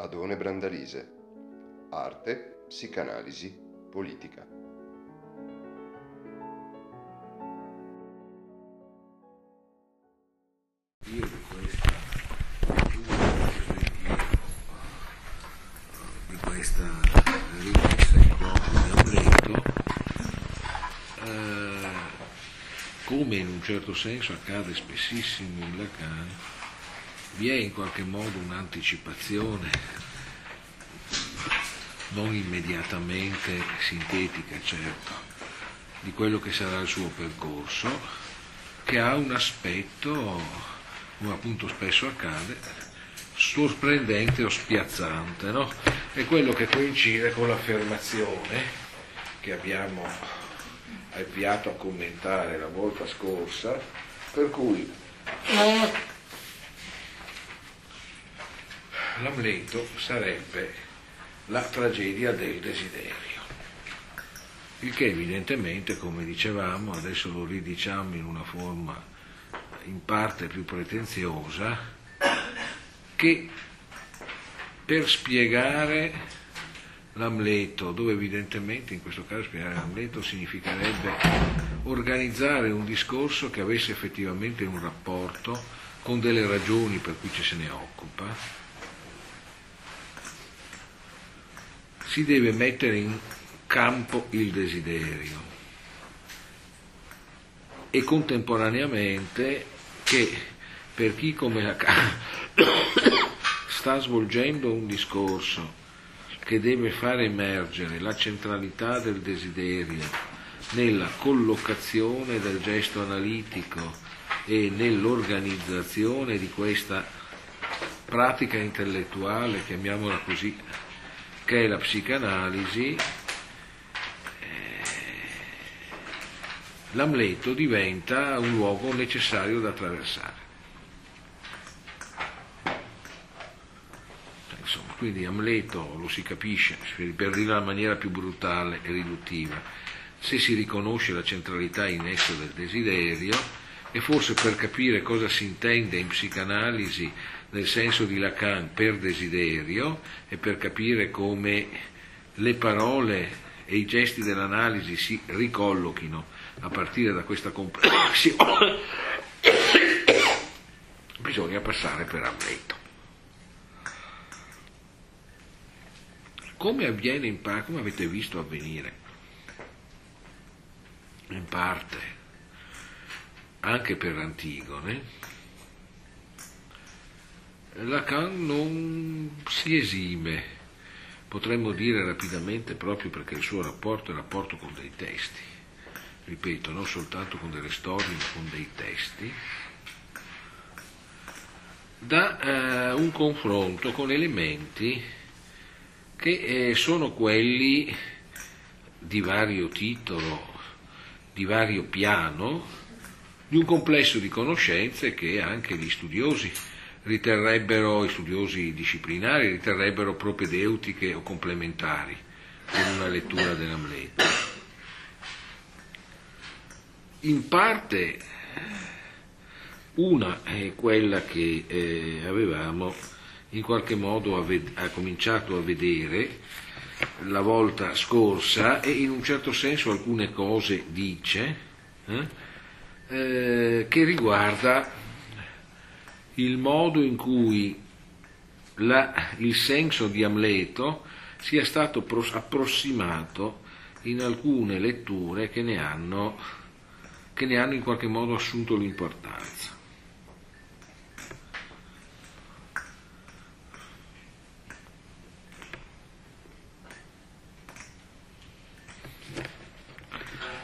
Adone Brandalise. Arte, psicanalisi, politica. Io di questa rimessa in corpo di Amleto, eh, come in un certo senso accade spessissimo in Lacan, vi è in qualche modo un'anticipazione non immediatamente sintetica, certo, di quello che sarà il suo percorso, che ha un aspetto, come appunto spesso accade, sorprendente o spiazzante, no? È quello che coincide con l'affermazione che abbiamo avviato a commentare la volta scorsa, per cui l'Amleto sarebbe la tragedia del desiderio. Il che evidentemente, come dicevamo, adesso lo ridiciamo in una forma in parte più pretenziosa, che per spiegare l'Amleto, dove evidentemente in questo caso spiegare l'Amleto significherebbe organizzare un discorso che avesse effettivamente un rapporto con delle ragioni per cui ci se ne occupa, si deve mettere in campo il desiderio. E contemporaneamente che per chi come la sta svolgendo un discorso che deve fare emergere la centralità del desiderio nella collocazione del gesto analitico e nell'organizzazione di questa pratica intellettuale, chiamiamola così, che è la psicanalisi, eh, l'Amleto diventa un luogo necessario da attraversare. Insomma, quindi Amleto lo si capisce, per dirlo in maniera più brutale e riduttiva, se si riconosce la centralità in esso del desiderio e forse per capire cosa si intende in psicanalisi nel senso di Lacan per desiderio e per capire come le parole e i gesti dell'analisi si ricollochino a partire da questa comprensione, bisogna passare per Amleto. Come avviene in parte, come avete visto avvenire in parte anche per Antigone, Lacan non si esime, potremmo dire rapidamente proprio perché il suo rapporto è rapporto con dei testi, ripeto, non soltanto con delle storie, ma con dei testi, da eh, un confronto con elementi che eh, sono quelli di vario titolo, di vario piano, di un complesso di conoscenze che anche gli studiosi riterrebbero, i studiosi disciplinari riterrebbero propedeutiche o complementari con una lettura dell'Amleto. In parte una è quella che eh, avevamo in qualche modo aved- ha cominciato a vedere la volta scorsa e in un certo senso alcune cose dice eh, eh, che riguarda il modo in cui la, il senso di Amleto sia stato approssimato in alcune letture che ne hanno, che ne hanno in qualche modo assunto l'importanza.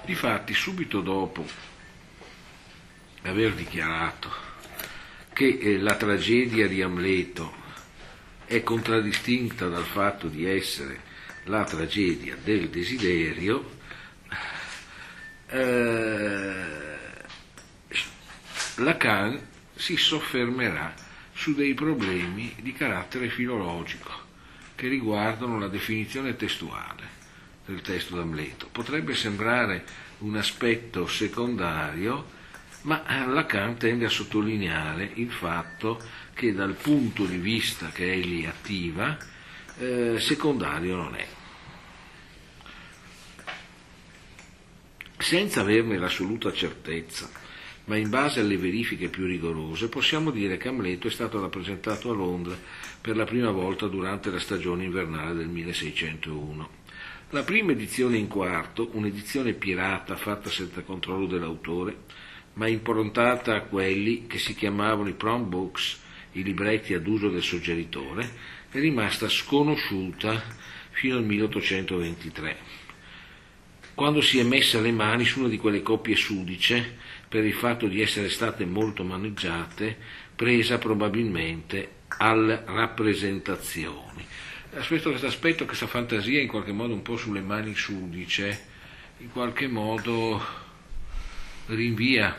Difatti, subito dopo aver dichiarato che eh, la tragedia di Amleto è contraddistinta dal fatto di essere la tragedia del desiderio, eh, Lacan si soffermerà su dei problemi di carattere filologico che riguardano la definizione testuale del testo d'Amleto. Potrebbe sembrare un aspetto secondario, ma eh, Lacan tende a sottolineare il fatto che dal punto di vista che egli attiva, eh, secondario non è. Senza averne l'assoluta certezza, ma in base alle verifiche più rigorose, possiamo dire che Amleto è stato rappresentato a Londra per la prima volta durante la stagione invernale del 1601. La prima edizione in quarto, un'edizione pirata fatta senza controllo dell'autore, ma improntata a quelli che si chiamavano i prom books, i libretti ad uso del suggeritore, è rimasta sconosciuta fino al 1823, quando si è messa le mani su una di quelle coppie sudice per il fatto di essere state molto maneggiate, presa probabilmente alle rappresentazioni. Aspetto questo aspetto, questa fantasia in qualche modo un po' sulle mani sudice, in qualche modo rinvia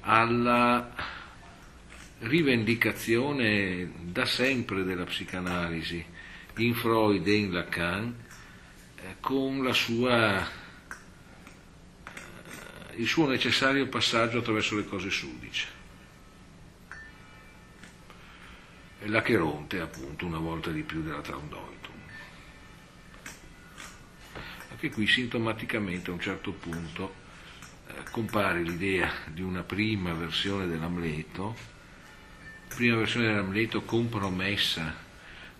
alla rivendicazione da sempre della psicanalisi in Freud e in Lacan eh, con sua, eh, il suo necessario passaggio attraverso le cose sudice. L'Acheronte appunto una volta di più della Traundeutun. Anche qui sintomaticamente a un certo punto compare l'idea di una prima versione dell'Amleto. Prima versione dell'Amleto compromessa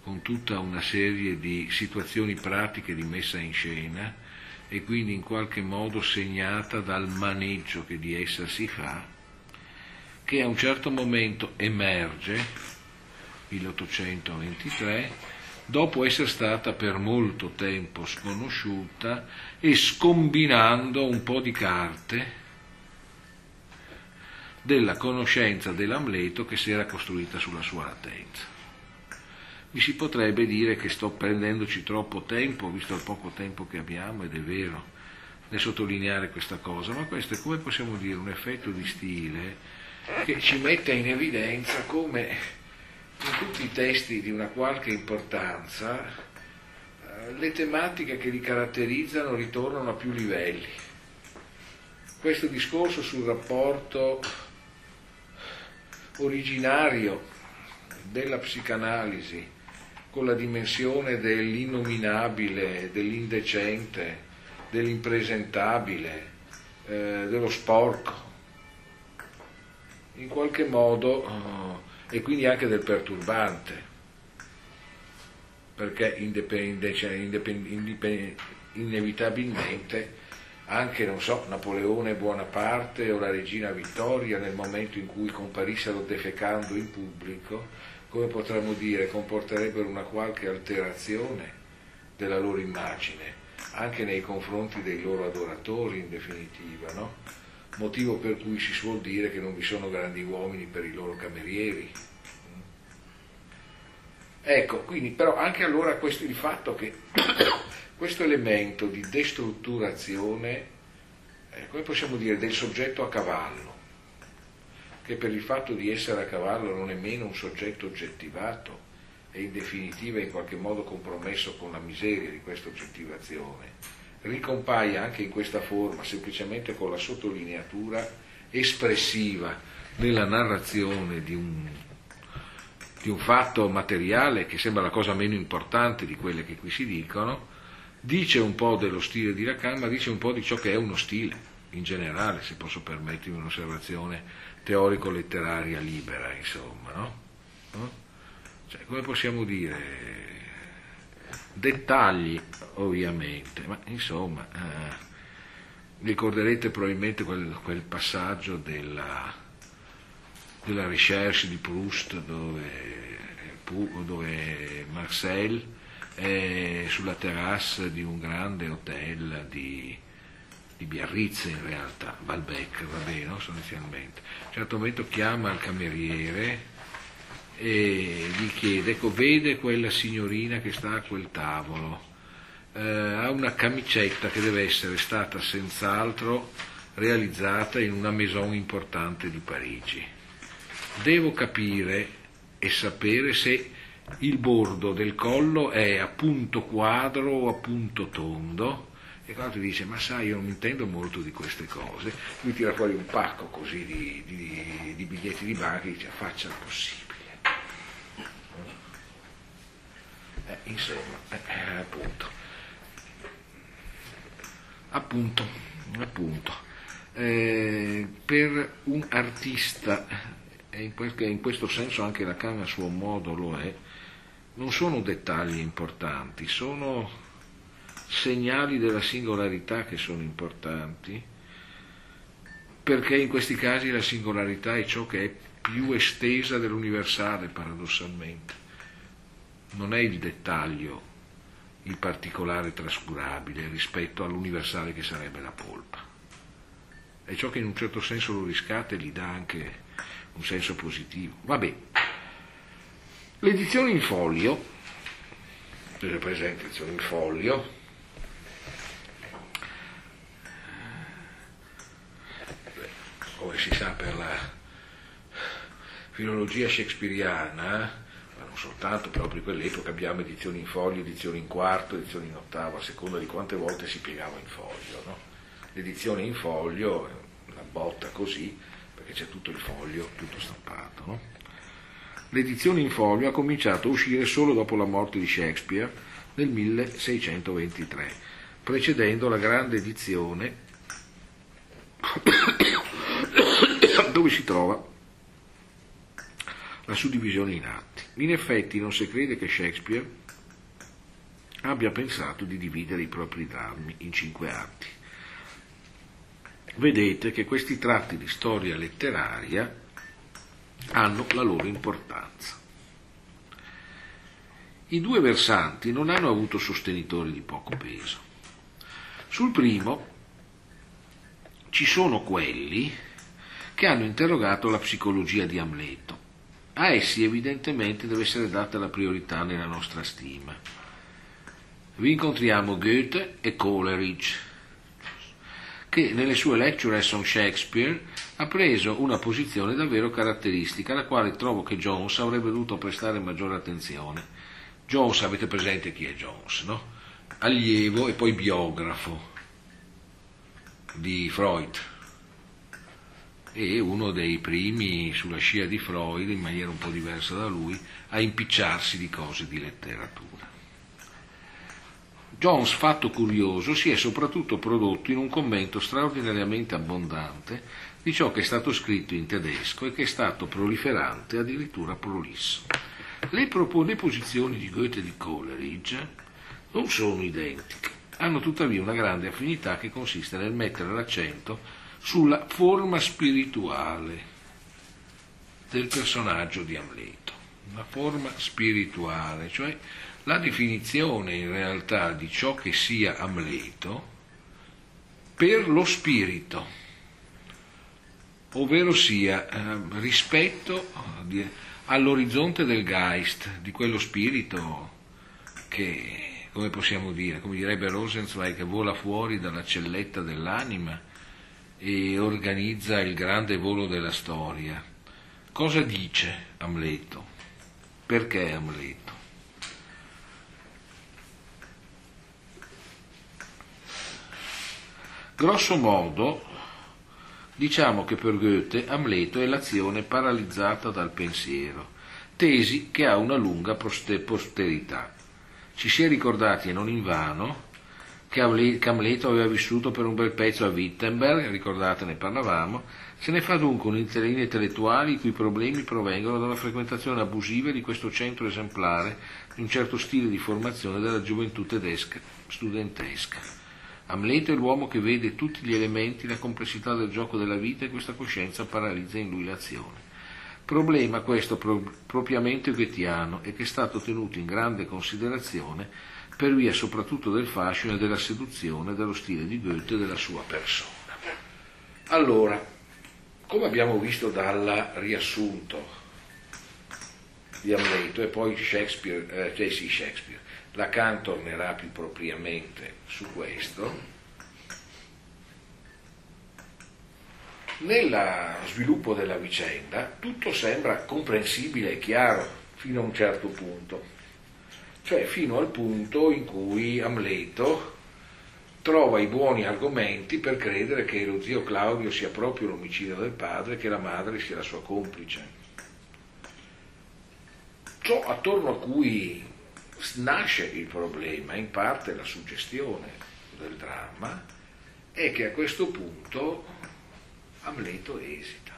con tutta una serie di situazioni pratiche di messa in scena e quindi in qualche modo segnata dal maneggio che di essa si fa, che a un certo momento emerge, 1823, dopo essere stata per molto tempo sconosciuta e scombinando un po' di carte della conoscenza dell'Amleto che si era costruita sulla sua latenza. Mi si potrebbe dire che sto prendendoci troppo tempo, visto il poco tempo che abbiamo, ed è vero, nel sottolineare questa cosa, ma questo è, come possiamo dire, un effetto di stile che ci mette in evidenza come in tutti i testi di una qualche importanza le tematiche che li caratterizzano ritornano a più livelli. Questo discorso sul rapporto originario della psicanalisi con la dimensione dell'innominabile, dell'indecente, dell'impresentabile, eh, dello sporco, in qualche modo, eh, e quindi anche del perturbante, perché indipende, cioè, indipende, inevitabilmente anche, non so, Napoleone Buonaparte o la regina Vittoria nel momento in cui comparissero defecando in pubblico, come potremmo dire, comporterebbero una qualche alterazione della loro immagine, anche nei confronti dei loro adoratori in definitiva, no? Motivo per cui si suol dire che non vi sono grandi uomini per i loro camerieri. Ecco, quindi però anche allora questo il fatto che questo elemento di destrutturazione, eh, come possiamo dire, del soggetto a cavallo, che per il fatto di essere a cavallo non è meno un soggetto oggettivato e in definitiva in qualche modo compromesso con la miseria di questa oggettivazione, ricompaia anche in questa forma, semplicemente con la sottolineatura espressiva nella narrazione di un, di un fatto materiale che sembra la cosa meno importante di quelle che qui si dicono, dice un po' dello stile di Lacan, ma dice un po' di ciò che è uno stile in generale, se posso permettermi un'osservazione teorico-letteraria libera, insomma, no? no? Cioè, come possiamo dire? Dettagli, ovviamente, ma insomma, eh, ricorderete probabilmente quel, quel passaggio della, della recherche di Proust dove, dove Marcel è sulla terrazza di un grande hotel di, di Biarritz in realtà, Valbec, va bene, no? sostanzialmente. A un certo momento chiama il cameriere e gli chiede, ecco, vede quella signorina che sta a quel tavolo, eh, ha una camicetta che deve essere stata senz'altro realizzata in una maison importante di Parigi. Devo capire e sapere se il bordo del collo è a punto quadro o a punto tondo E quando ti dice, ma sai, io non intendo molto di queste cose, lui tira fuori un pacco così di, di, di biglietti di banca e dice, faccia il possibile. Eh, insomma, eh, eh appunto. Appunto, appunto. Eh, per un artista, e in, questo senso anche la canna a suo modo lo è, non sono dettagli importanti, sono segnali della singolarità che sono importanti, perché in questi casi la singolarità è ciò che è più estesa dell'universale, paradossalmente. Non è il dettaglio, il particolare trascurabile rispetto all'universale che sarebbe la polpa. È ciò che in un certo senso lo riscatta e gli dà anche un senso positivo. Vabbè, L'edizione in folio, avete presente l'edizione in folio, come si sa per la filologia shakespeariana, ma non soltanto, però per quell'epoca abbiamo edizioni in foglio, edizioni in quarto, edizioni in ottavo, a seconda di quante volte si piegava in foglio. No? L'edizione in foglio una botta così, perché c'è tutto il foglio, tutto stampato. No? L'edizione in foglio ha cominciato a uscire solo dopo la morte di Shakespeare nel 1623, precedendo la grande edizione dove si trova la suddivisione in atti. In effetti non si crede che Shakespeare abbia pensato di dividere i propri drammi in cinque atti. Vedete che questi tratti di storia letteraria hanno la loro importanza. I due versanti non hanno avuto sostenitori di poco peso. Sul primo ci sono quelli che hanno interrogato la psicologia di Amleto. A essi evidentemente deve essere data la priorità nella nostra stima. Vi incontriamo Goethe e Coleridge, che nelle sue Lectures on Shakespeare ha preso una posizione davvero caratteristica, alla quale trovo che Jones avrebbe dovuto prestare maggiore attenzione. Jones, avete presente chi è Jones, no? Allievo e poi biografo di Freud e uno dei primi sulla scia di Freud, in maniera un po' diversa da lui, a impicciarsi di cose di letteratura. Jones, fatto curioso, si è soprattutto prodotto in un commento straordinariamente abbondante di ciò che è stato scritto in tedesco e che è stato proliferante, addirittura prolisso. Le, propo- le posizioni di Goethe e di Coleridge non sono identiche, hanno tuttavia una grande affinità che consiste nel mettere l'accento sulla forma spirituale del personaggio di Amleto, una forma spirituale, cioè la definizione in realtà di ciò che sia Amleto per lo spirito, ovvero sia eh, rispetto all'orizzonte del Geist, di quello spirito che, come possiamo dire, come direbbe Rosenzweig, vola fuori dalla celletta dell'anima e organizza il grande volo della storia. Cosa dice Amleto? Perché Amleto? Grosso modo, diciamo che per Goethe Amleto è l'azione paralizzata dal pensiero, tesi che ha una lunga posterità. Ci si è ricordati, e non invano, che Amleto aveva vissuto per un bel pezzo a Wittenberg, ricordate ne parlavamo, se ne fa dunque un'interlinea intellettuali i cui problemi provengono dalla frequentazione abusiva di questo centro esemplare di un certo stile di formazione della gioventù tedesca studentesca. Amleto è l'uomo che vede tutti gli elementi, la complessità del gioco della vita e questa coscienza paralizza in lui l'azione. Problema questo pro- propriamente goethiano e che è stato tenuto in grande considerazione per via soprattutto del fascino e della seduzione dello stile di Goethe e della sua persona. Allora, come abbiamo visto dal riassunto di Amleto e poi Shakespeare, eh, sì, Shakespeare, Lacan tornerà più propriamente su questo. Nel sviluppo della vicenda tutto sembra comprensibile e chiaro fino a un certo punto, cioè fino al punto in cui Amleto trova i buoni argomenti per credere che lo zio Claudio sia proprio l'omicidio del padre e che la madre sia la sua complice. Ciò attorno a cui nasce il problema, in parte la suggestione del dramma, è che a questo punto Amleto esita.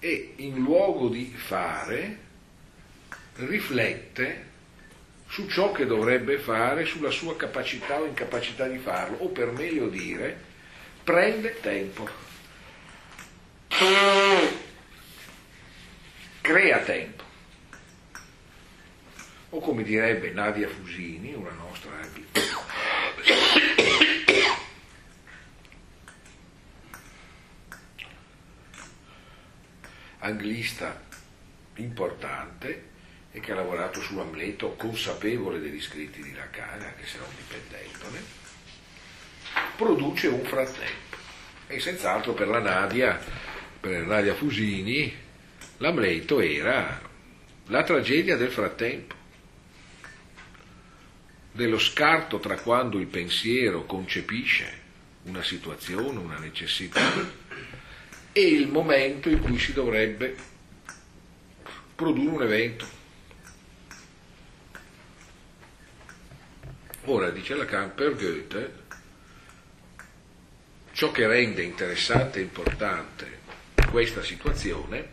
E in luogo di fare riflette su ciò che dovrebbe fare, sulla sua capacità o incapacità di farlo, o per meglio dire, prende tempo. Crea tempo. O come direbbe Nadia Fusini, una nostra anglista importante e che ha lavorato su Amleto consapevole degli scritti di Lacan, anche se non dipendendone, produce un frattempo. E senz'altro per la Nadia, per Nadia Fusini, l'Amleto era la tragedia del frattempo, dello scarto tra quando il pensiero concepisce una situazione, una necessità, e il momento in cui si dovrebbe produrre un evento. Ora, dice Lacan, per Goethe, ciò che rende interessante e importante questa situazione,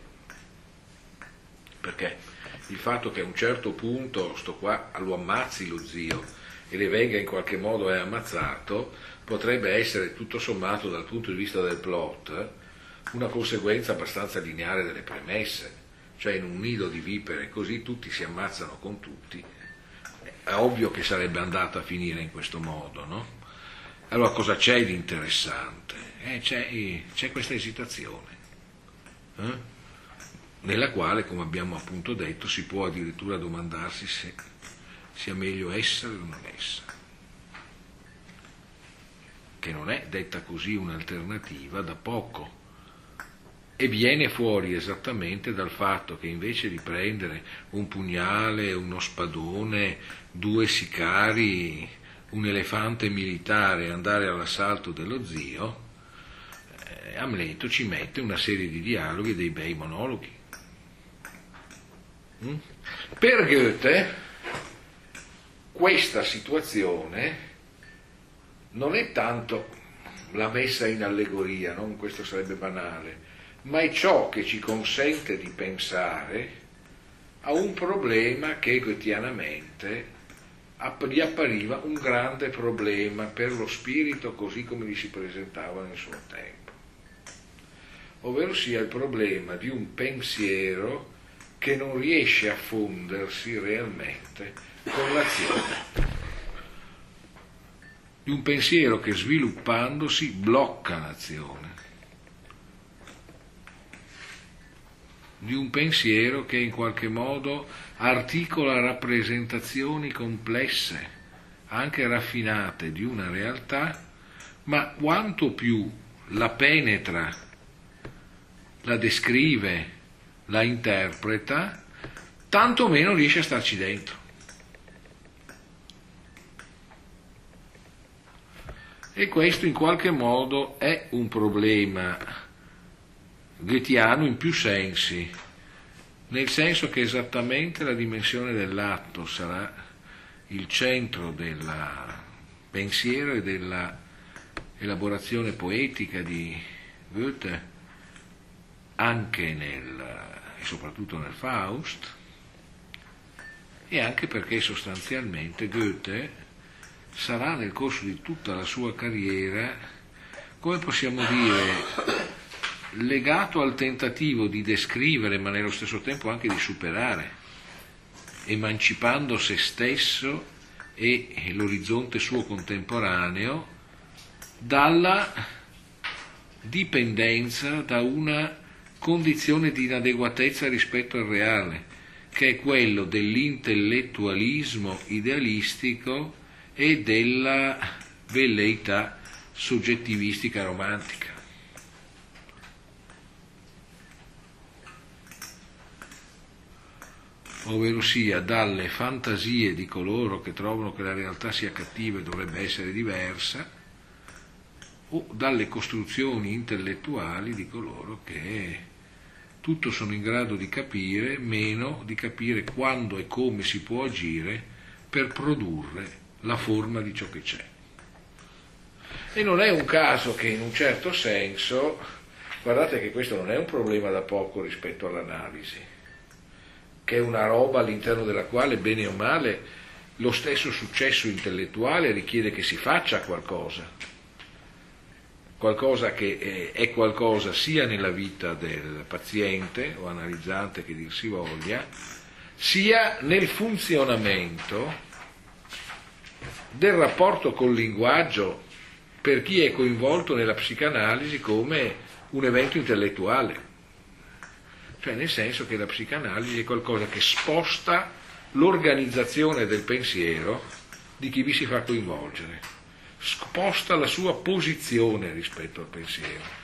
perché il fatto che a un certo punto sto qua lo ammazzi lo zio e le venga in qualche modo è ammazzato, potrebbe essere tutto sommato dal punto di vista del plot una conseguenza abbastanza lineare delle premesse, cioè in un nido di vipere così tutti si ammazzano con tutti è ovvio che sarebbe andata a finire in questo modo, no? Allora cosa c'è di interessante? Eh, c'è, c'è, questa esitazione, eh? Nella quale, come abbiamo appunto detto, si può addirittura domandarsi se sia meglio essere o non essere, che non è detta così un'alternativa da poco e viene fuori esattamente dal fatto che invece di prendere un pugnale, uno spadone, due sicari, un elefante militare e andare all'assalto dello zio, eh, Amleto ci mette una serie di dialoghi e dei bei monologhi. Per Goethe questa situazione non è tanto la messa in allegoria, non questo sarebbe banale, ma è ciò che ci consente di pensare a un problema che goetianamente gli appariva un grande problema per lo spirito così come gli si presentava nel suo tempo, ovvero sia il problema di un pensiero che non riesce a fondersi realmente con l'azione, di un pensiero che sviluppandosi blocca l'azione. Di un pensiero che in qualche modo articola rappresentazioni complesse, anche raffinate di una realtà, ma quanto più la penetra, la descrive, la interpreta, tanto meno riesce a starci dentro. E questo in qualche modo è un problema goetiano in più sensi, nel senso che esattamente la dimensione dell'atto sarà il centro del pensiero e della elaborazione poetica di Goethe anche nel, e soprattutto nel Faust e anche perché sostanzialmente Goethe sarà nel corso di tutta la sua carriera, come possiamo dire, legato al tentativo di descrivere, ma nello stesso tempo anche di superare, emancipando se stesso e l'orizzonte suo contemporaneo dalla dipendenza da una condizione di inadeguatezza rispetto al reale, che è quello dell'intellettualismo idealistico e della velleità soggettivistica romantica. ovvero sia dalle fantasie di coloro che trovano che la realtà sia cattiva e dovrebbe essere diversa, o dalle costruzioni intellettuali di coloro che tutto sono in grado di capire, meno di capire quando e come si può agire per produrre la forma di ciò che c'è. E non è un caso che in un certo senso, guardate che questo non è un problema da poco rispetto all'analisi, che è una roba all'interno della quale, bene o male, lo stesso successo intellettuale richiede che si faccia qualcosa, qualcosa che è qualcosa sia nella vita del paziente o analizzante che dir si voglia, sia nel funzionamento del rapporto col linguaggio per chi è coinvolto nella psicanalisi come un evento intellettuale. Cioè nel senso che la psicanalisi è qualcosa che sposta l'organizzazione del pensiero di chi vi si fa coinvolgere, sposta la sua posizione rispetto al pensiero.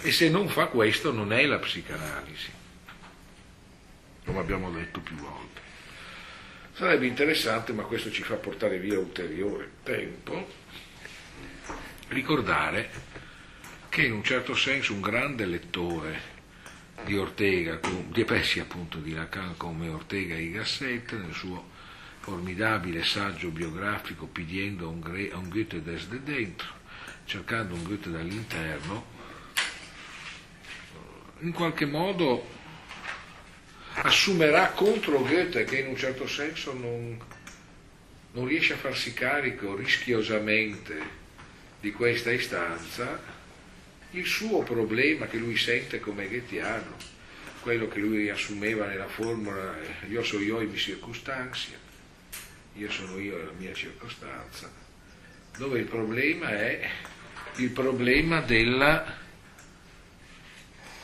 E se non fa questo non è la psicanalisi, come abbiamo detto più volte. Sarebbe interessante, ma questo ci fa portare via ulteriore tempo, ricordare che in un certo senso un grande lettore di Ortega, di Pessi appunto di Lacan come Ortega y Gasset, nel suo formidabile saggio biografico pidiendo a un, Gre- un Goethe desde dentro, cercando un Goethe dall'interno, in qualche modo assumerà contro Goethe che in un certo senso non, non riesce a farsi carico rischiosamente di questa istanza il suo problema che lui sente come goethiano, quello che lui riassumeva nella formula io sono io e mi circostanzia, io sono io e la mia circostanza, dove il problema è il problema della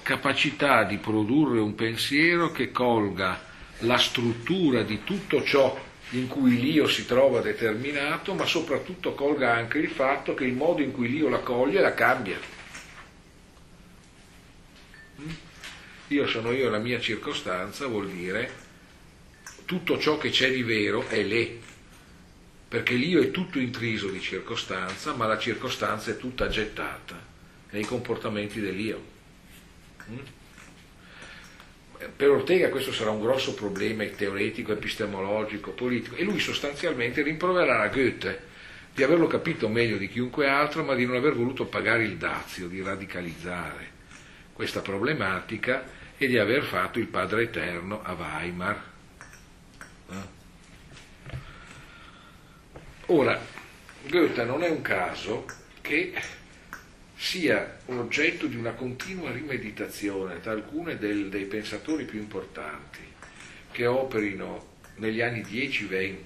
capacità di produrre un pensiero che colga la struttura di tutto ciò in cui l'io si trova determinato, ma soprattutto colga anche il fatto che il modo in cui l'io la coglie la cambia. Io sono io, la mia circostanza vuol dire tutto ciò che c'è di vero è lì, perché l'io è tutto intriso di circostanza, ma la circostanza è tutta gettata nei comportamenti dell'io. Mm? Per Ortega questo sarà un grosso problema teoretico, epistemologico, politico e lui sostanzialmente rimprovererà Goethe di averlo capito meglio di chiunque altro, ma di non aver voluto pagare il dazio, di radicalizzare questa problematica e di aver fatto il Padre Eterno a Weimar. Eh? Ora, Goethe non è un caso che sia oggetto di una continua rimeditazione da alcuni dei pensatori più importanti che operino negli anni 10-20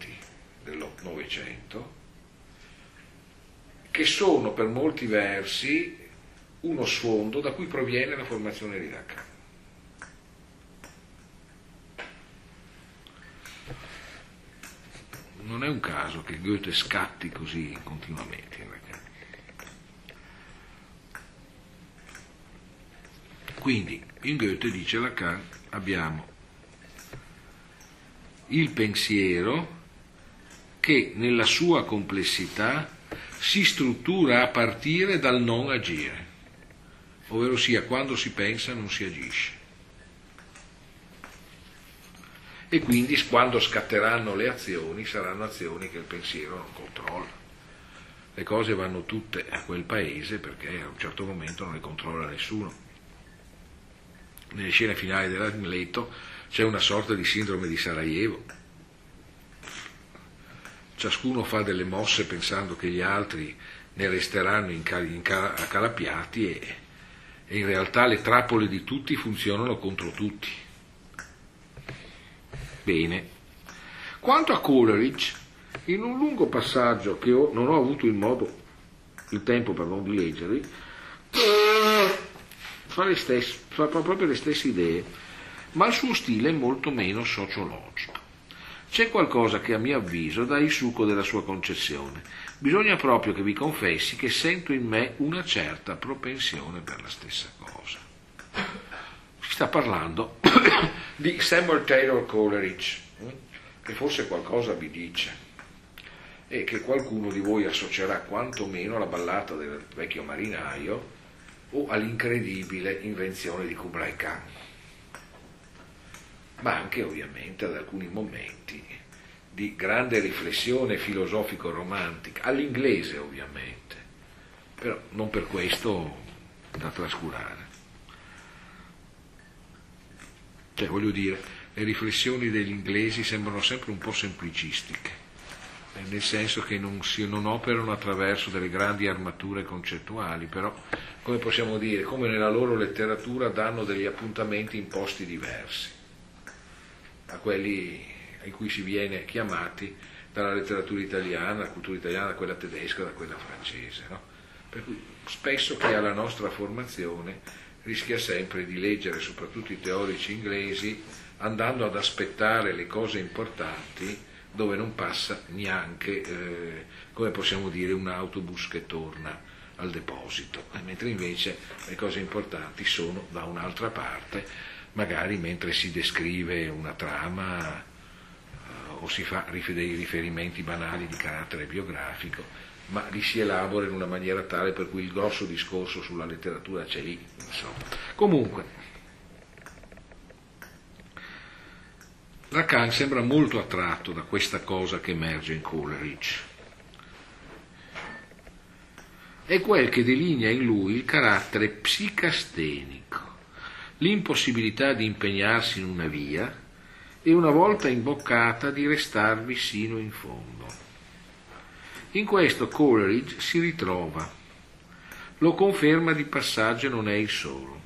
del Novecento, che sono per molti versi uno sfondo da cui proviene la formazione di Lacan. Non è un caso che Goethe scatti così continuamente. Quindi in Goethe, dice Lacan, abbiamo il pensiero che nella sua complessità si struttura a partire dal non agire, ovvero sia quando si pensa non si agisce. E quindi quando scatteranno le azioni saranno azioni che il pensiero non controlla. Le cose vanno tutte a quel paese perché a un certo momento non le controlla nessuno nelle scene finali dell'Amleto c'è una sorta di sindrome di Sarajevo. Ciascuno fa delle mosse pensando che gli altri ne resteranno accalappiati e, e in realtà le trappole di tutti funzionano contro tutti. Bene. Quanto a Coleridge, in un lungo passaggio che ho, non ho avuto il modo, il tempo pardon, di leggere, fa, stesse, fa proprio le stesse idee, ma il suo stile è molto meno sociologico. C'è qualcosa che a mio avviso dà il succo della sua concezione. Bisogna proprio che vi confessi che sento in me una certa propensione per la stessa cosa. Sta parlando di Samuel Taylor Coleridge, hm, che forse qualcosa vi dice e che qualcuno di voi associerà quantomeno alla ballata del vecchio marinaio o all'incredibile invenzione di Kublai Khan, ma anche ovviamente ad alcuni momenti di grande riflessione filosofico-romantica, all'inglese ovviamente, però non per questo da trascurare. Cioè, voglio dire, le riflessioni degli inglesi sembrano sempre un po' semplicistiche nel senso che non, si, non operano attraverso delle grandi armature concettuali, però come possiamo dire, come nella loro letteratura danno degli appuntamenti imposti diversi a quelli in cui si viene chiamati dalla letteratura italiana, dalla cultura italiana, da quella tedesca, da quella francese. No? Per cui spesso chi ha la nostra formazione rischia sempre di leggere soprattutto i teorici inglesi andando ad aspettare le cose importanti dove non passa neanche, eh, come possiamo dire, un autobus che torna al deposito, mentre invece le cose importanti sono da un'altra parte, magari mentre si descrive una trama eh, o si fa dei riferimenti banali di carattere biografico, ma li si elabora in una maniera tale per cui il grosso discorso sulla letteratura c'è lì. Insomma. Comunque, Lacan sembra molto attratto da questa cosa che emerge in Coleridge. È quel che delinea in lui il carattere psicastenico, l'impossibilità di impegnarsi in una via e una volta imboccata di restarvi sino in fondo. In questo Coleridge si ritrova, lo conferma di passaggio non è il solo.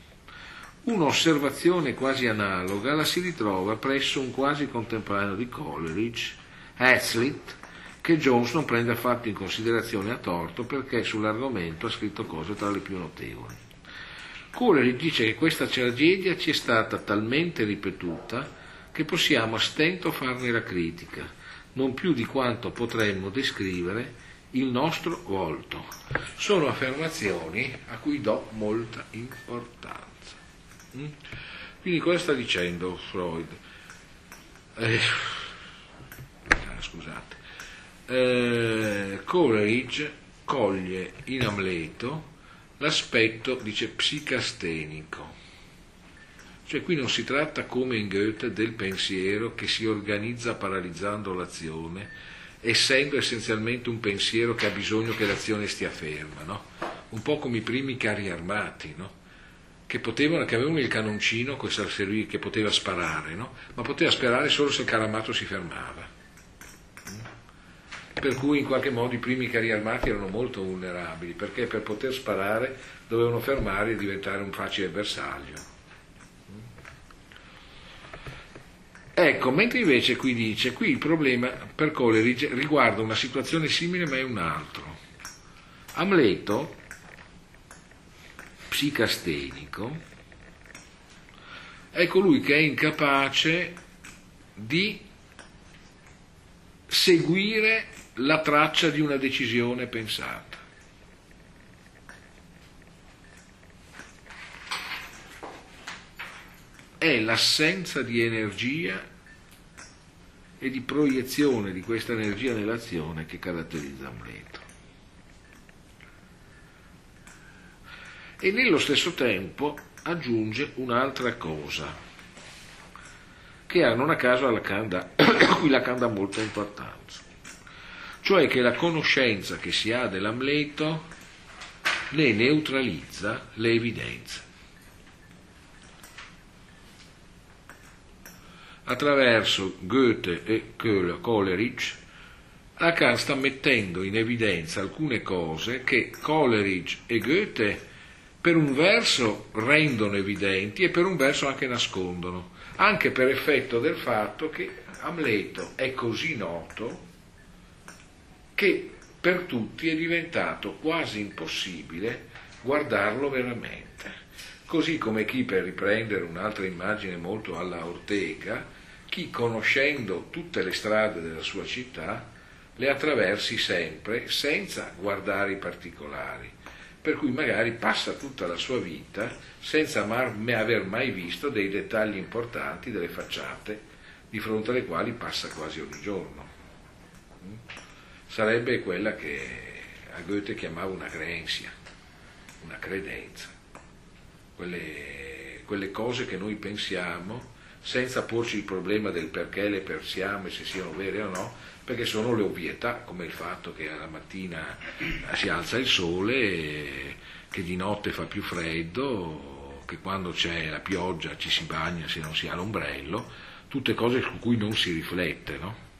Un'osservazione quasi analoga la si ritrova presso un quasi contemporaneo di Coleridge, Hazlitt, che Jones non prende affatto in considerazione a torto perché sull'argomento ha scritto cose tra le più notevoli. Coleridge dice che questa tragedia ci è stata talmente ripetuta che possiamo a stento farne la critica, non più di quanto potremmo descrivere il nostro volto. Sono affermazioni a cui do molta importanza. Mm? Quindi cosa sta dicendo Freud? Eh, ah, scusate. Eh, Coleridge coglie in Amleto l'aspetto, dice, psicastenico. Cioè qui non si tratta come in Goethe del pensiero che si organizza paralizzando l'azione, essendo essenzialmente un pensiero che ha bisogno che l'azione stia ferma, no? Un po' come i primi carri armati, no? che, potevano, che avevano il canoncino che poteva sparare, no? ma poteva sparare solo se il caramato si fermava. Per cui in qualche modo i primi carri armati erano molto vulnerabili, perché per poter sparare dovevano fermare e diventare un facile bersaglio. Ecco, mentre invece qui dice, qui il problema per Coleridge riguarda una situazione simile ma è un altro. Amleto psicastenico è colui che è incapace di seguire la traccia di una decisione pensata. È l'assenza di energia e di proiezione di questa energia nell'azione che caratterizza Amleto. e nello stesso tempo aggiunge un'altra cosa, che non a caso a cui Lacan dà molta importanza, cioè che la conoscenza che si ha dell'Amleto ne neutralizza le evidenze. Attraverso Goethe e Coleridge, Lacan sta mettendo in evidenza alcune cose che Coleridge e Goethe per un verso rendono evidenti e per un verso anche nascondono, anche per effetto del fatto che Amleto è così noto che per tutti è diventato quasi impossibile guardarlo veramente. Così come chi, per riprendere un'altra immagine molto alla Ortega, chi conoscendo tutte le strade della sua città le attraversi sempre senza guardare i particolari, per cui magari passa tutta la sua vita senza aver mai visto dei dettagli importanti delle facciate di fronte alle quali passa quasi ogni giorno. Sarebbe quella che a Goethe chiamava una creencia, una credenza, quelle, quelle cose che noi pensiamo senza porci il problema del perché le pensiamo e se siano vere o no, perché sono le ovvietà, come il fatto che alla mattina si alza il sole, che di notte fa più freddo, che quando c'è la pioggia ci si bagna se non si ha l'ombrello, tutte cose su cui non si riflette, no?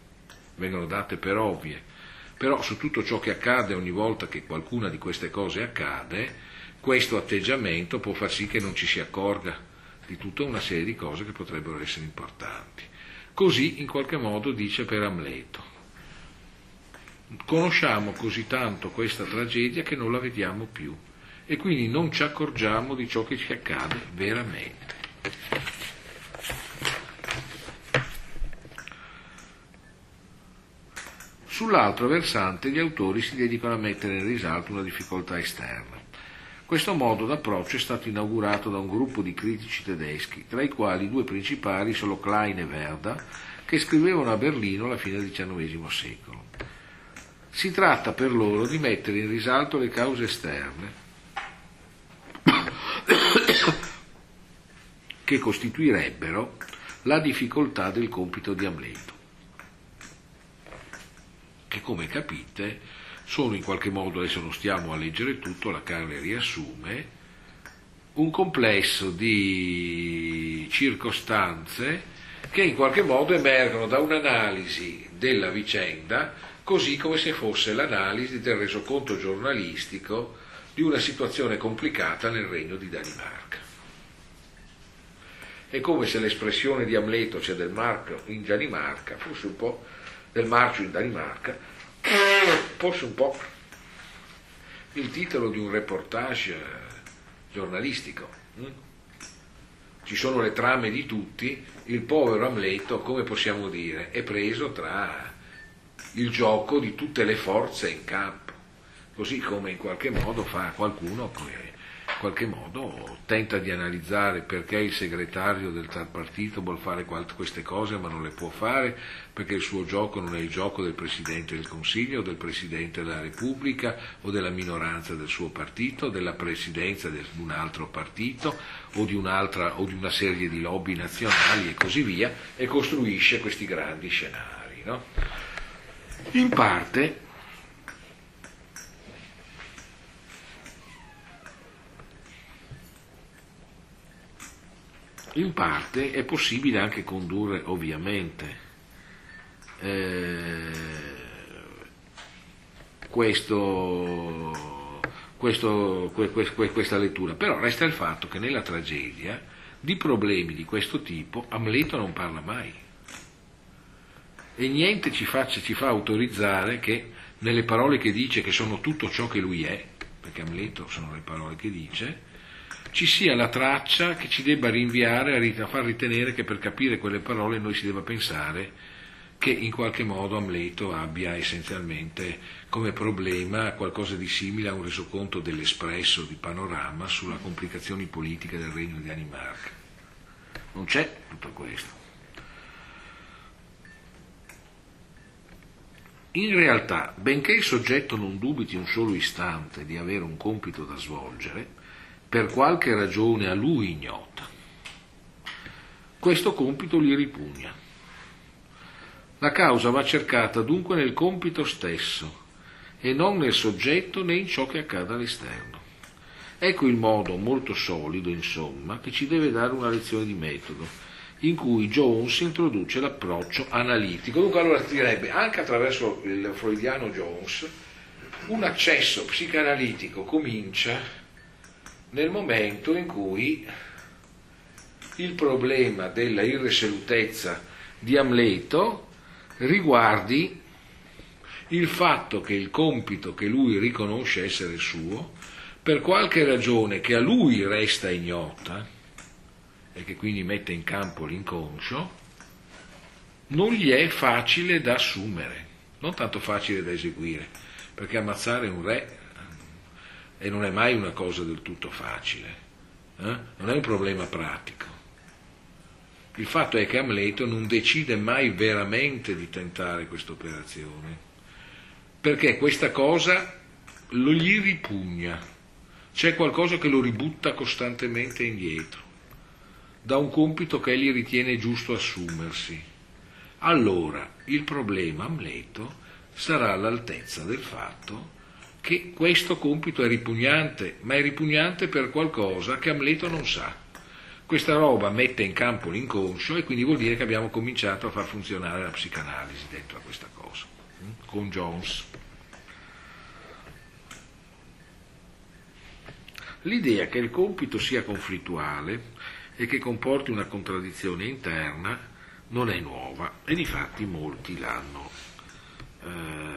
vengono date per ovvie. Però su tutto ciò che accade ogni volta che qualcuna di queste cose accade, questo atteggiamento può far sì che non ci si accorga di tutta una serie di cose che potrebbero essere importanti. Così in qualche modo dice per Amleto. Conosciamo così tanto questa tragedia che non la vediamo più e quindi non ci accorgiamo di ciò che ci accade veramente. Sull'altro versante gli autori si dedicano a mettere in risalto una difficoltà esterna. Questo modo d'approccio è stato inaugurato da un gruppo di critici tedeschi, tra i quali i due principali sono Klein e Werder, che scrivevano a Berlino alla fine del XIX secolo. Si tratta per loro di mettere in risalto le cause esterne che costituirebbero la difficoltà del compito di Amleto, che come capite sono in qualche modo, adesso non stiamo a leggere tutto, la Carne riassume, un complesso di circostanze che in qualche modo emergono da un'analisi della vicenda, così come se fosse l'analisi del resoconto giornalistico di una situazione complicata nel regno di Danimarca. È come se l'espressione di Amleto, cioè del marco in Danimarca, fosse un po' del marcio in Danimarca, fosse un po' il titolo di un reportage giornalistico. Hm? Ci sono le trame di tutti, il povero Amleto, come possiamo dire, è preso tra il gioco di tutte le forze in campo, così come in qualche modo fa qualcuno che qualche modo tenta di analizzare perché il segretario del tal partito vuole fare queste cose ma non le può fare, perché il suo gioco non è il gioco del Presidente del Consiglio, del Presidente della Repubblica o della minoranza del suo partito, della presidenza di un altro partito o di, o di una serie di lobby nazionali e così via, e costruisce questi grandi scenari. No? In parte in parte è possibile anche condurre ovviamente. Eh, questo, questo, que, que, questa lettura, però resta il fatto che nella tragedia di problemi di questo tipo Amleto non parla mai. E niente ci, faccia, ci fa autorizzare che nelle parole che dice che sono tutto ciò che lui è, perché Amleto sono le parole che dice, ci sia la traccia che ci debba rinviare a far ritenere che per capire quelle parole noi si debba pensare che in qualche modo Amleto abbia essenzialmente come problema qualcosa di simile a un resoconto dell'espresso di panorama sulla complicazioni politiche del regno di Danimarca. Non c'è tutto questo. In realtà, benché il soggetto non dubiti un solo istante di avere un compito da svolgere, per qualche ragione a lui ignota. Questo compito gli ripugna. La causa va cercata dunque nel compito stesso e non nel soggetto né in ciò che accade all'esterno. Ecco il modo molto solido, insomma, che ci deve dare una lezione di metodo, in cui Jones introduce l'approccio analitico. Dunque allora direbbe, anche attraverso il freudiano Jones, un accesso psicanalitico comincia nel momento in cui il problema della irresolutezza di Amleto riguardi il fatto che il compito che lui riconosce essere suo, per qualche ragione che a lui resta ignota e che quindi mette in campo l'inconscio, non gli è facile da assumere, non tanto facile da eseguire, perché ammazzare un re e non è mai una cosa del tutto facile, eh? non è un problema pratico. Il fatto è che Amleto non decide mai veramente di tentare questa operazione, perché questa cosa lo gli ripugna, c'è qualcosa che lo ributta costantemente indietro, da un compito che egli ritiene giusto assumersi. Allora il problema Amleto sarà all'altezza del fatto che questo compito è ripugnante, ma è ripugnante per qualcosa che Amleto non sa. Questa roba mette in campo l'inconscio e quindi vuol dire che abbiamo cominciato a far funzionare la psicanalisi dentro a questa cosa, hm? con Jones. L'idea che il compito sia conflittuale e che comporti una contraddizione interna non è nuova e difatti molti l'hanno eh,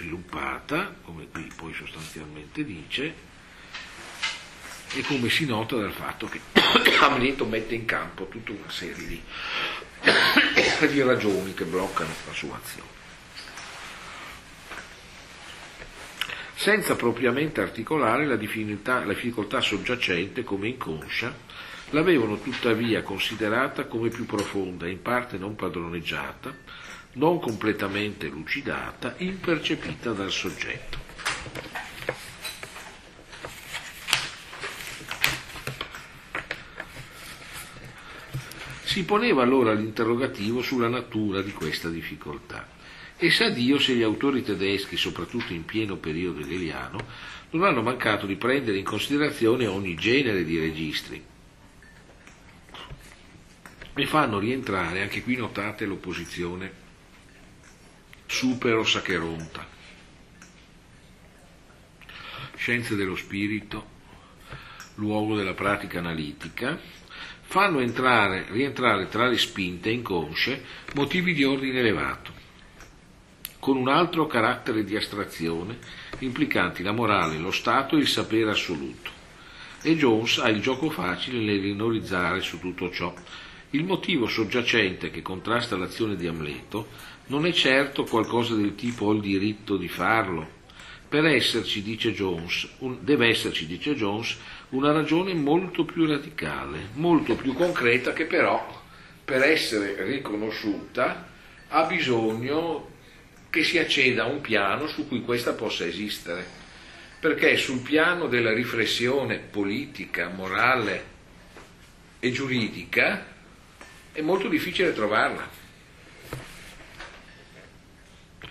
sviluppata, come qui poi sostanzialmente dice, e come si nota dal fatto che Amleto mette in campo tutta una serie di, di ragioni che bloccano la sua azione. Senza propriamente articolare la difficoltà, la difficoltà soggiacente come inconscia, l'avevano tuttavia considerata come più profonda e in parte non padroneggiata, non completamente lucidata, impercepita dal soggetto. Si poneva allora l'interrogativo sulla natura di questa difficoltà e sa Dio se gli autori tedeschi, soprattutto in pieno periodo hegeliano, non hanno mancato di prendere in considerazione ogni genere di registri e fanno rientrare, anche qui notate l'opposizione supero Sacheronta. Scienze dello spirito, luogo della pratica analitica, fanno entrare, rientrare tra le spinte inconsce motivi di ordine elevato, con un altro carattere di astrazione, implicanti la morale, lo Stato e il sapere assoluto. E Jones ha il gioco facile nell'inorizzare su tutto ciò. Il motivo soggiacente che contrasta l'azione di Amleto non è certo qualcosa del tipo ho il diritto di farlo. Per esserci, dice Jones, un, deve esserci, dice Jones, una ragione molto più radicale, molto più concreta che però, per essere riconosciuta, ha bisogno che si acceda a un piano su cui questa possa esistere. Perché sul piano della riflessione politica, morale e giuridica è molto difficile trovarla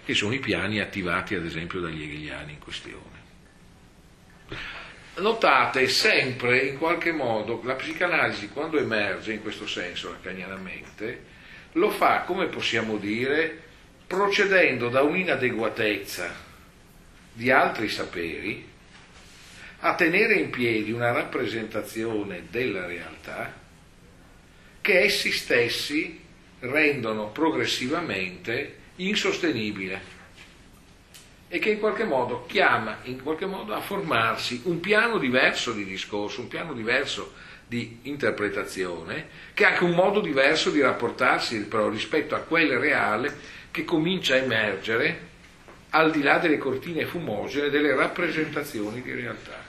che sono i piani attivati ad esempio dagli hegeliani in questione. Notate sempre in qualche modo la psicanalisi quando emerge in questo senso lacanianamente lo fa, come possiamo dire, procedendo da un'inadeguatezza di altri saperi a tenere in piedi una rappresentazione della realtà che essi stessi rendono progressivamente insostenibile e che in qualche modo chiama in qualche modo a formarsi un piano diverso di discorso, un piano diverso di interpretazione, che ha anche un modo diverso di rapportarsi però rispetto a quel reale che comincia a emergere al di là delle cortine fumogene delle rappresentazioni di realtà.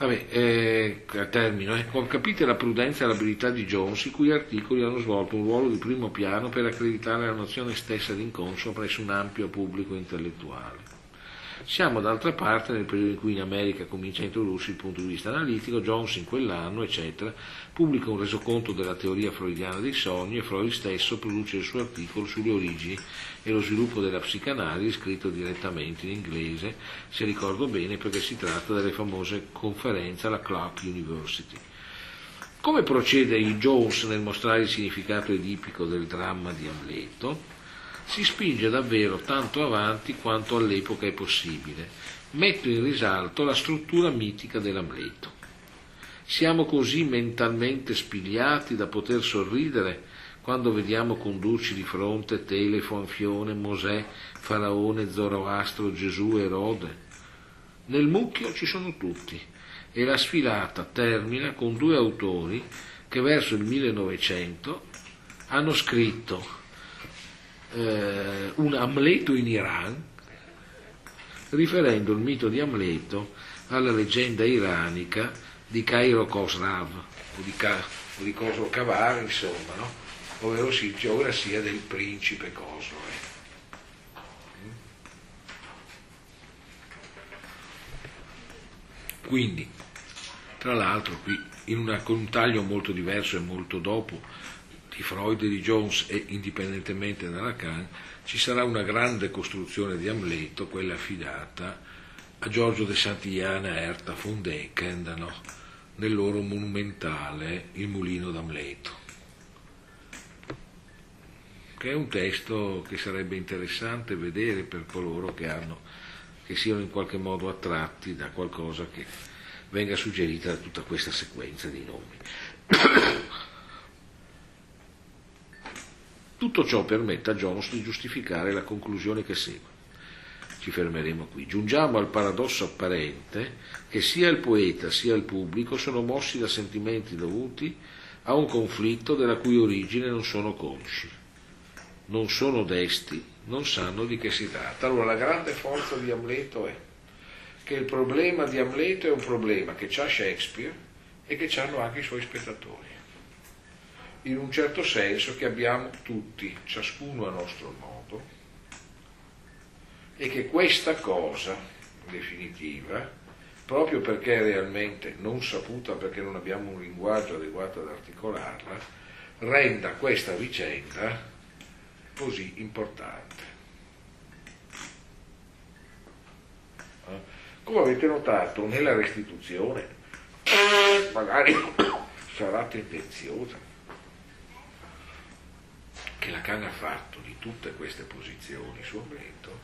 Vabbè, eh, termino. Eh. Capite la prudenza e l'abilità di Jones, i cui articoli hanno svolto un ruolo di primo piano per accreditare la nozione stessa di inconscio presso un ampio pubblico intellettuale. Siamo d'altra parte nel periodo in cui in America comincia a introdursi il punto di vista analitico, Jones in quell'anno, eccetera, pubblica un resoconto della teoria freudiana dei sogni e Freud stesso produce il suo articolo sulle origini e lo sviluppo della psicanalisi, scritto direttamente in inglese, se ricordo bene, perché si tratta delle famose conferenze alla Clark University. Come procede Jones nel mostrare il significato edipico del dramma di Amleto? Si spinge davvero tanto avanti quanto all'epoca è possibile. Metto in risalto la struttura mitica dell'Amleto. Siamo così mentalmente spigliati da poter sorridere quando vediamo condurci di fronte Telefo, Anfione, Mosè, Faraone, Zoroastro, Gesù, Erode. Nel mucchio ci sono tutti e la sfilata termina con due autori che verso il 1900 hanno scritto eh, un Amleto in Iran, riferendo il mito di Amleto alla leggenda iranica di Cairo Khosrav, o di, Ca- o di Khosrow Cavar, insomma, no? ovvero sì, geografia del principe Khosrow. Eh. Quindi, tra l'altro, qui una, con un taglio molto diverso e molto dopo di Freud e di Jones e indipendentemente da Lacan, ci sarà una grande costruzione di Amleto, quella affidata a Giorgio de Santillana Erta von Decken no? nel loro monumentale Il mulino d'Amleto, che è un testo che sarebbe interessante vedere per coloro che hanno che siano in qualche modo attratti da qualcosa che venga suggerita da tutta questa sequenza di nomi. Tutto ciò permette a Jones di giustificare la conclusione che segue. Ci fermeremo qui. Giungiamo al paradosso apparente che sia il poeta sia il pubblico sono mossi da sentimenti dovuti a un conflitto della cui origine non sono consci. Non sono desti non sanno di che si tratta. Allora la grande forza di Amleto è che il problema di Amleto è un problema che ha Shakespeare e che hanno anche i suoi spettatori. In un certo senso che abbiamo tutti, ciascuno a nostro modo, e che questa cosa definitiva, proprio perché è realmente non saputa, perché non abbiamo un linguaggio adeguato ad articolarla, renda questa vicenda così importante. Eh? Come avete notato, nella restituzione, magari sarà tendenziosa, che Lacan ha fatto di tutte queste posizioni su Amleto,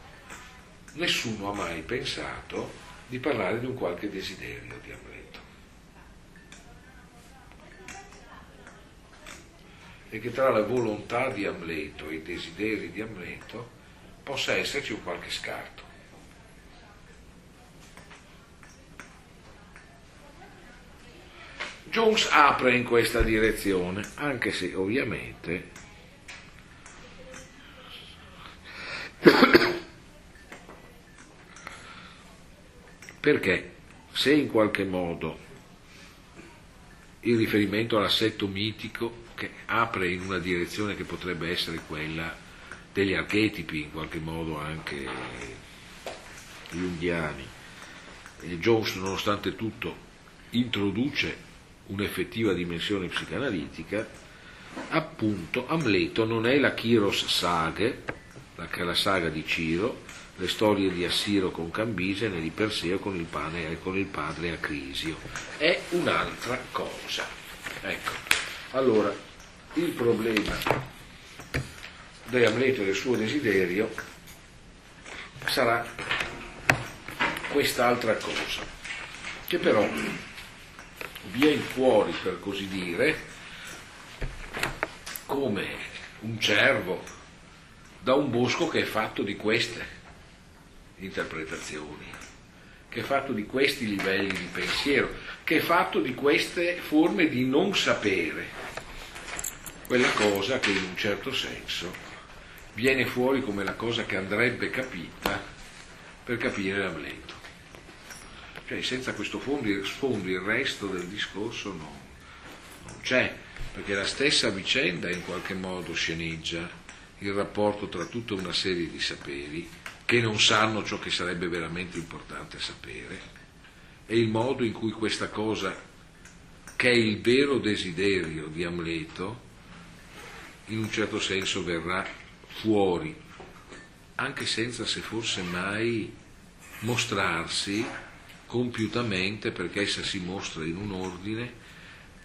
nessuno ha mai pensato di parlare di un qualche desiderio di Amleto. e che tra la volontà di Amleto e i desideri di Amleto possa esserci un qualche scarto. Jones apre in questa direzione, anche se ovviamente perché se in qualche modo il riferimento all'assetto mitico che apre in una direzione che potrebbe essere quella degli archetipi, in qualche modo anche junghiani. Jones, nonostante tutto, introduce un'effettiva dimensione psicanalitica, appunto Amleto non è la Chiros Sage, la, la saga di Ciro, le storie di Assiro con Cambise né di Perseo con il, pane, e con il padre Acrisio, è un'altra cosa. Ecco. Allora, il problema di Amleto e del suo desiderio sarà quest'altra cosa, che però viene fuori, per così dire, come un cervo da un bosco che è fatto di queste interpretazioni, che è fatto di questi livelli di pensiero, che è fatto di queste forme di non sapere quella cosa che in un certo senso viene fuori come la cosa che andrebbe capita per capire l'Amleto. Cioè senza questo fondo, sfondo il resto del discorso no, non c'è, perché la stessa vicenda in qualche modo sceneggia il rapporto tra tutta una serie di saperi che non sanno ciò che sarebbe veramente importante sapere e il modo in cui questa cosa, che è il vero desiderio di Amleto, in un certo senso verrà fuori, anche senza se forse mai mostrarsi compiutamente, perché essa si mostra in un ordine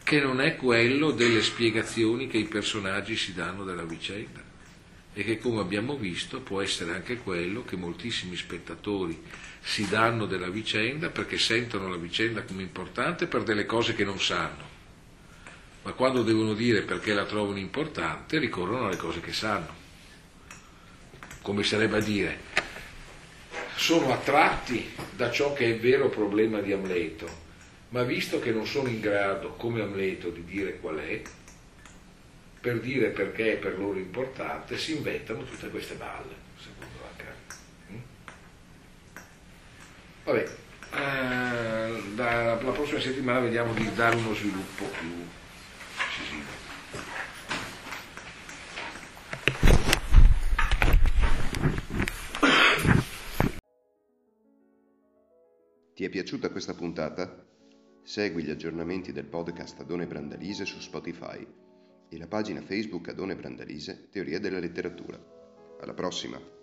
che non è quello delle spiegazioni che i personaggi si danno della vicenda e che come abbiamo visto può essere anche quello che moltissimi spettatori si danno della vicenda perché sentono la vicenda come importante per delle cose che non sanno ma quando devono dire perché la trovano importante ricorrono alle cose che sanno. Come sarebbe a dire, sono attratti da ciò che è il vero problema di Amleto, ma visto che non sono in grado, come Amleto, di dire qual è, per dire perché è per loro importante, si inventano tutte queste balle, secondo Lacan. Mm? Vabbè, eh, da, la prossima settimana vediamo di dare uno sviluppo più incisivo. Ti è piaciuta questa puntata? Segui gli aggiornamenti del podcast Adone Brandalise su Spotify e la pagina Facebook Adone Brandalise Teoria della letteratura. Alla prossima!